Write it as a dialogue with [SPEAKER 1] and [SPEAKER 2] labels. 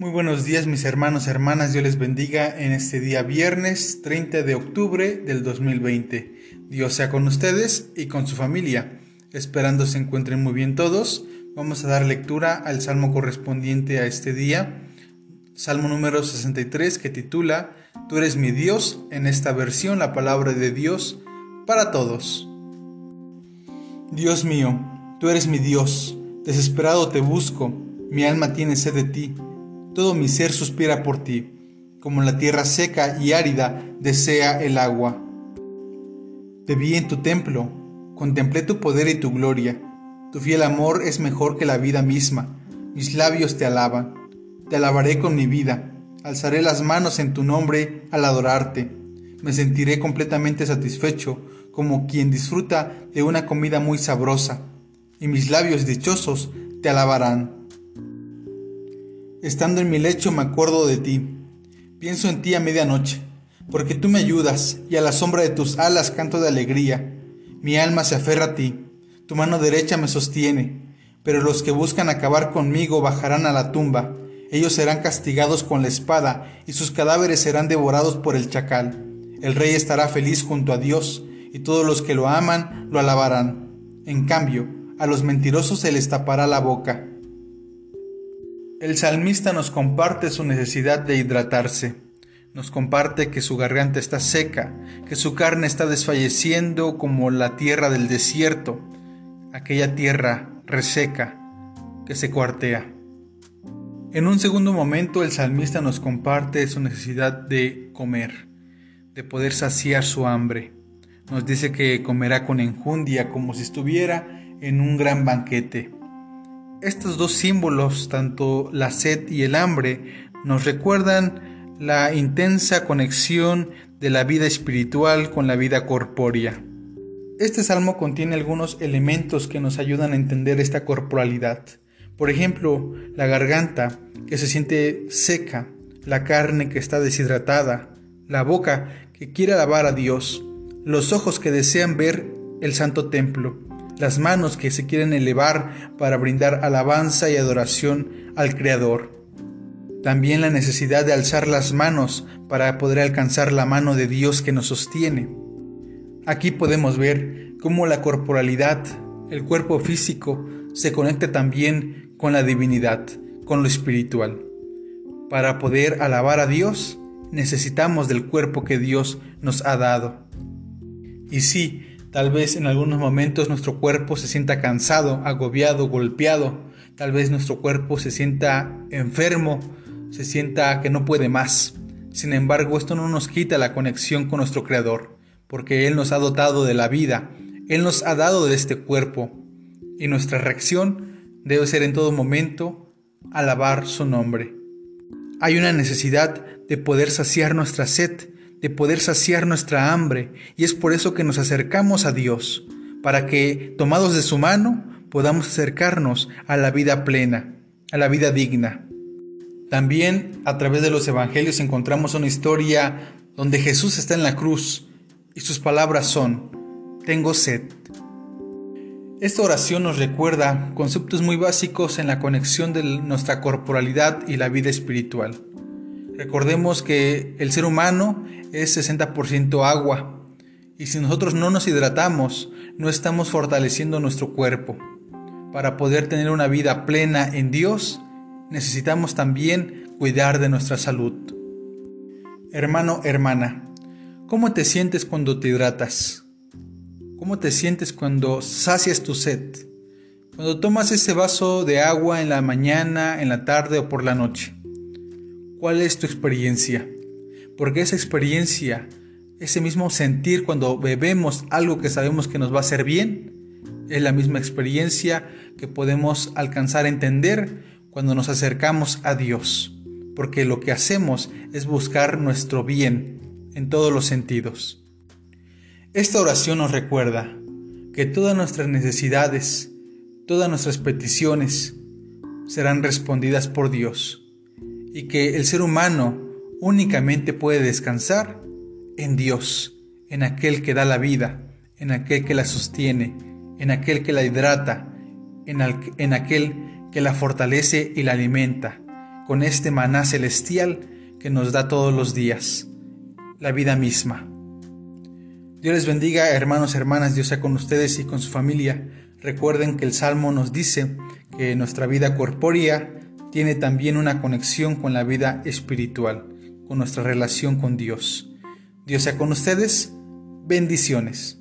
[SPEAKER 1] Muy buenos días mis hermanos hermanas, Dios les bendiga en este día viernes 30 de octubre del 2020. Dios sea con ustedes y con su familia. Esperando se encuentren muy bien todos, vamos a dar lectura al salmo correspondiente a este día, salmo número 63 que titula Tú eres mi Dios, en esta versión la palabra de Dios para todos. Dios mío, tú eres mi Dios, desesperado te busco, mi alma tiene sed de ti todo mi ser suspira por ti, como la tierra seca y árida desea el agua. Te en tu templo, contemplé tu poder y tu gloria. Tu fiel amor es mejor que la vida misma. Mis labios te alaban. Te alabaré con mi vida. Alzaré las manos en tu nombre al adorarte. Me sentiré completamente satisfecho, como quien disfruta de una comida muy sabrosa, y mis labios dichosos te alabarán. Estando en mi lecho me acuerdo de ti. Pienso en ti a medianoche, porque tú me ayudas y a la sombra de tus alas canto de alegría. Mi alma se aferra a ti, tu mano derecha me sostiene, pero los que buscan acabar conmigo bajarán a la tumba. Ellos serán castigados con la espada y sus cadáveres serán devorados por el chacal. El rey estará feliz junto a Dios y todos los que lo aman lo alabarán. En cambio, a los mentirosos se les tapará la boca. El salmista nos comparte su necesidad de hidratarse, nos comparte que su garganta está seca, que su carne está desfalleciendo como la tierra del desierto, aquella tierra reseca que se cuartea. En un segundo momento el salmista nos comparte su necesidad de comer, de poder saciar su hambre. Nos dice que comerá con enjundia como si estuviera en un gran banquete estos dos símbolos, tanto la sed y el hambre, nos recuerdan la intensa conexión de la vida espiritual con la vida corpórea. Este salmo contiene algunos elementos que nos ayudan a entender esta corporalidad. Por ejemplo, la garganta que se siente seca, la carne que está deshidratada, la boca que quiere alabar a Dios, los ojos que desean ver el santo templo, las manos que se quieren elevar para brindar alabanza y adoración al Creador. También la necesidad de alzar las manos para poder alcanzar la mano de Dios que nos sostiene. Aquí podemos ver cómo la corporalidad, el cuerpo físico, se conecta también con la divinidad, con lo espiritual. Para poder alabar a Dios, necesitamos del cuerpo que Dios nos ha dado. Y sí, Tal vez en algunos momentos nuestro cuerpo se sienta cansado, agobiado, golpeado. Tal vez nuestro cuerpo se sienta enfermo, se sienta que no puede más. Sin embargo, esto no nos quita la conexión con nuestro Creador, porque Él nos ha dotado de la vida, Él nos ha dado de este cuerpo, y nuestra reacción debe ser en todo momento alabar su nombre. Hay una necesidad de poder saciar nuestra sed, de poder saciar nuestra hambre y es por eso que nos acercamos a Dios, para que, tomados de su mano, podamos acercarnos a la vida plena, a la vida digna. También a través de los evangelios encontramos una historia donde Jesús está en la cruz y sus palabras son, tengo sed. Esta oración nos recuerda conceptos muy básicos en la conexión de nuestra corporalidad y la vida espiritual. Recordemos que el ser humano es 60% agua y si nosotros no nos hidratamos, no estamos fortaleciendo nuestro cuerpo. Para poder tener una vida plena en Dios, necesitamos también cuidar de nuestra salud. Hermano, hermana, ¿cómo te sientes cuando te hidratas? ¿Cómo te sientes cuando sacias tu sed? Cuando tomas ese vaso de agua en la mañana, en la tarde o por la noche. ¿Cuál es tu experiencia? Porque esa experiencia, ese mismo sentir cuando bebemos algo que sabemos que nos va a hacer bien, es la misma experiencia que podemos alcanzar a entender cuando nos acercamos a Dios. Porque lo que hacemos es buscar nuestro bien en todos los sentidos. Esta oración nos recuerda que todas nuestras necesidades, todas nuestras peticiones serán respondidas por Dios y que el ser humano únicamente puede descansar en Dios, en aquel que da la vida, en aquel que la sostiene, en aquel que la hidrata, en, en aquel que la fortalece y la alimenta, con este maná celestial que nos da todos los días, la vida misma. Dios les bendiga, hermanos, hermanas, Dios sea con ustedes y con su familia. Recuerden que el Salmo nos dice que nuestra vida corpórea tiene también una conexión con la vida espiritual, con nuestra relación con Dios. Dios sea con ustedes. Bendiciones.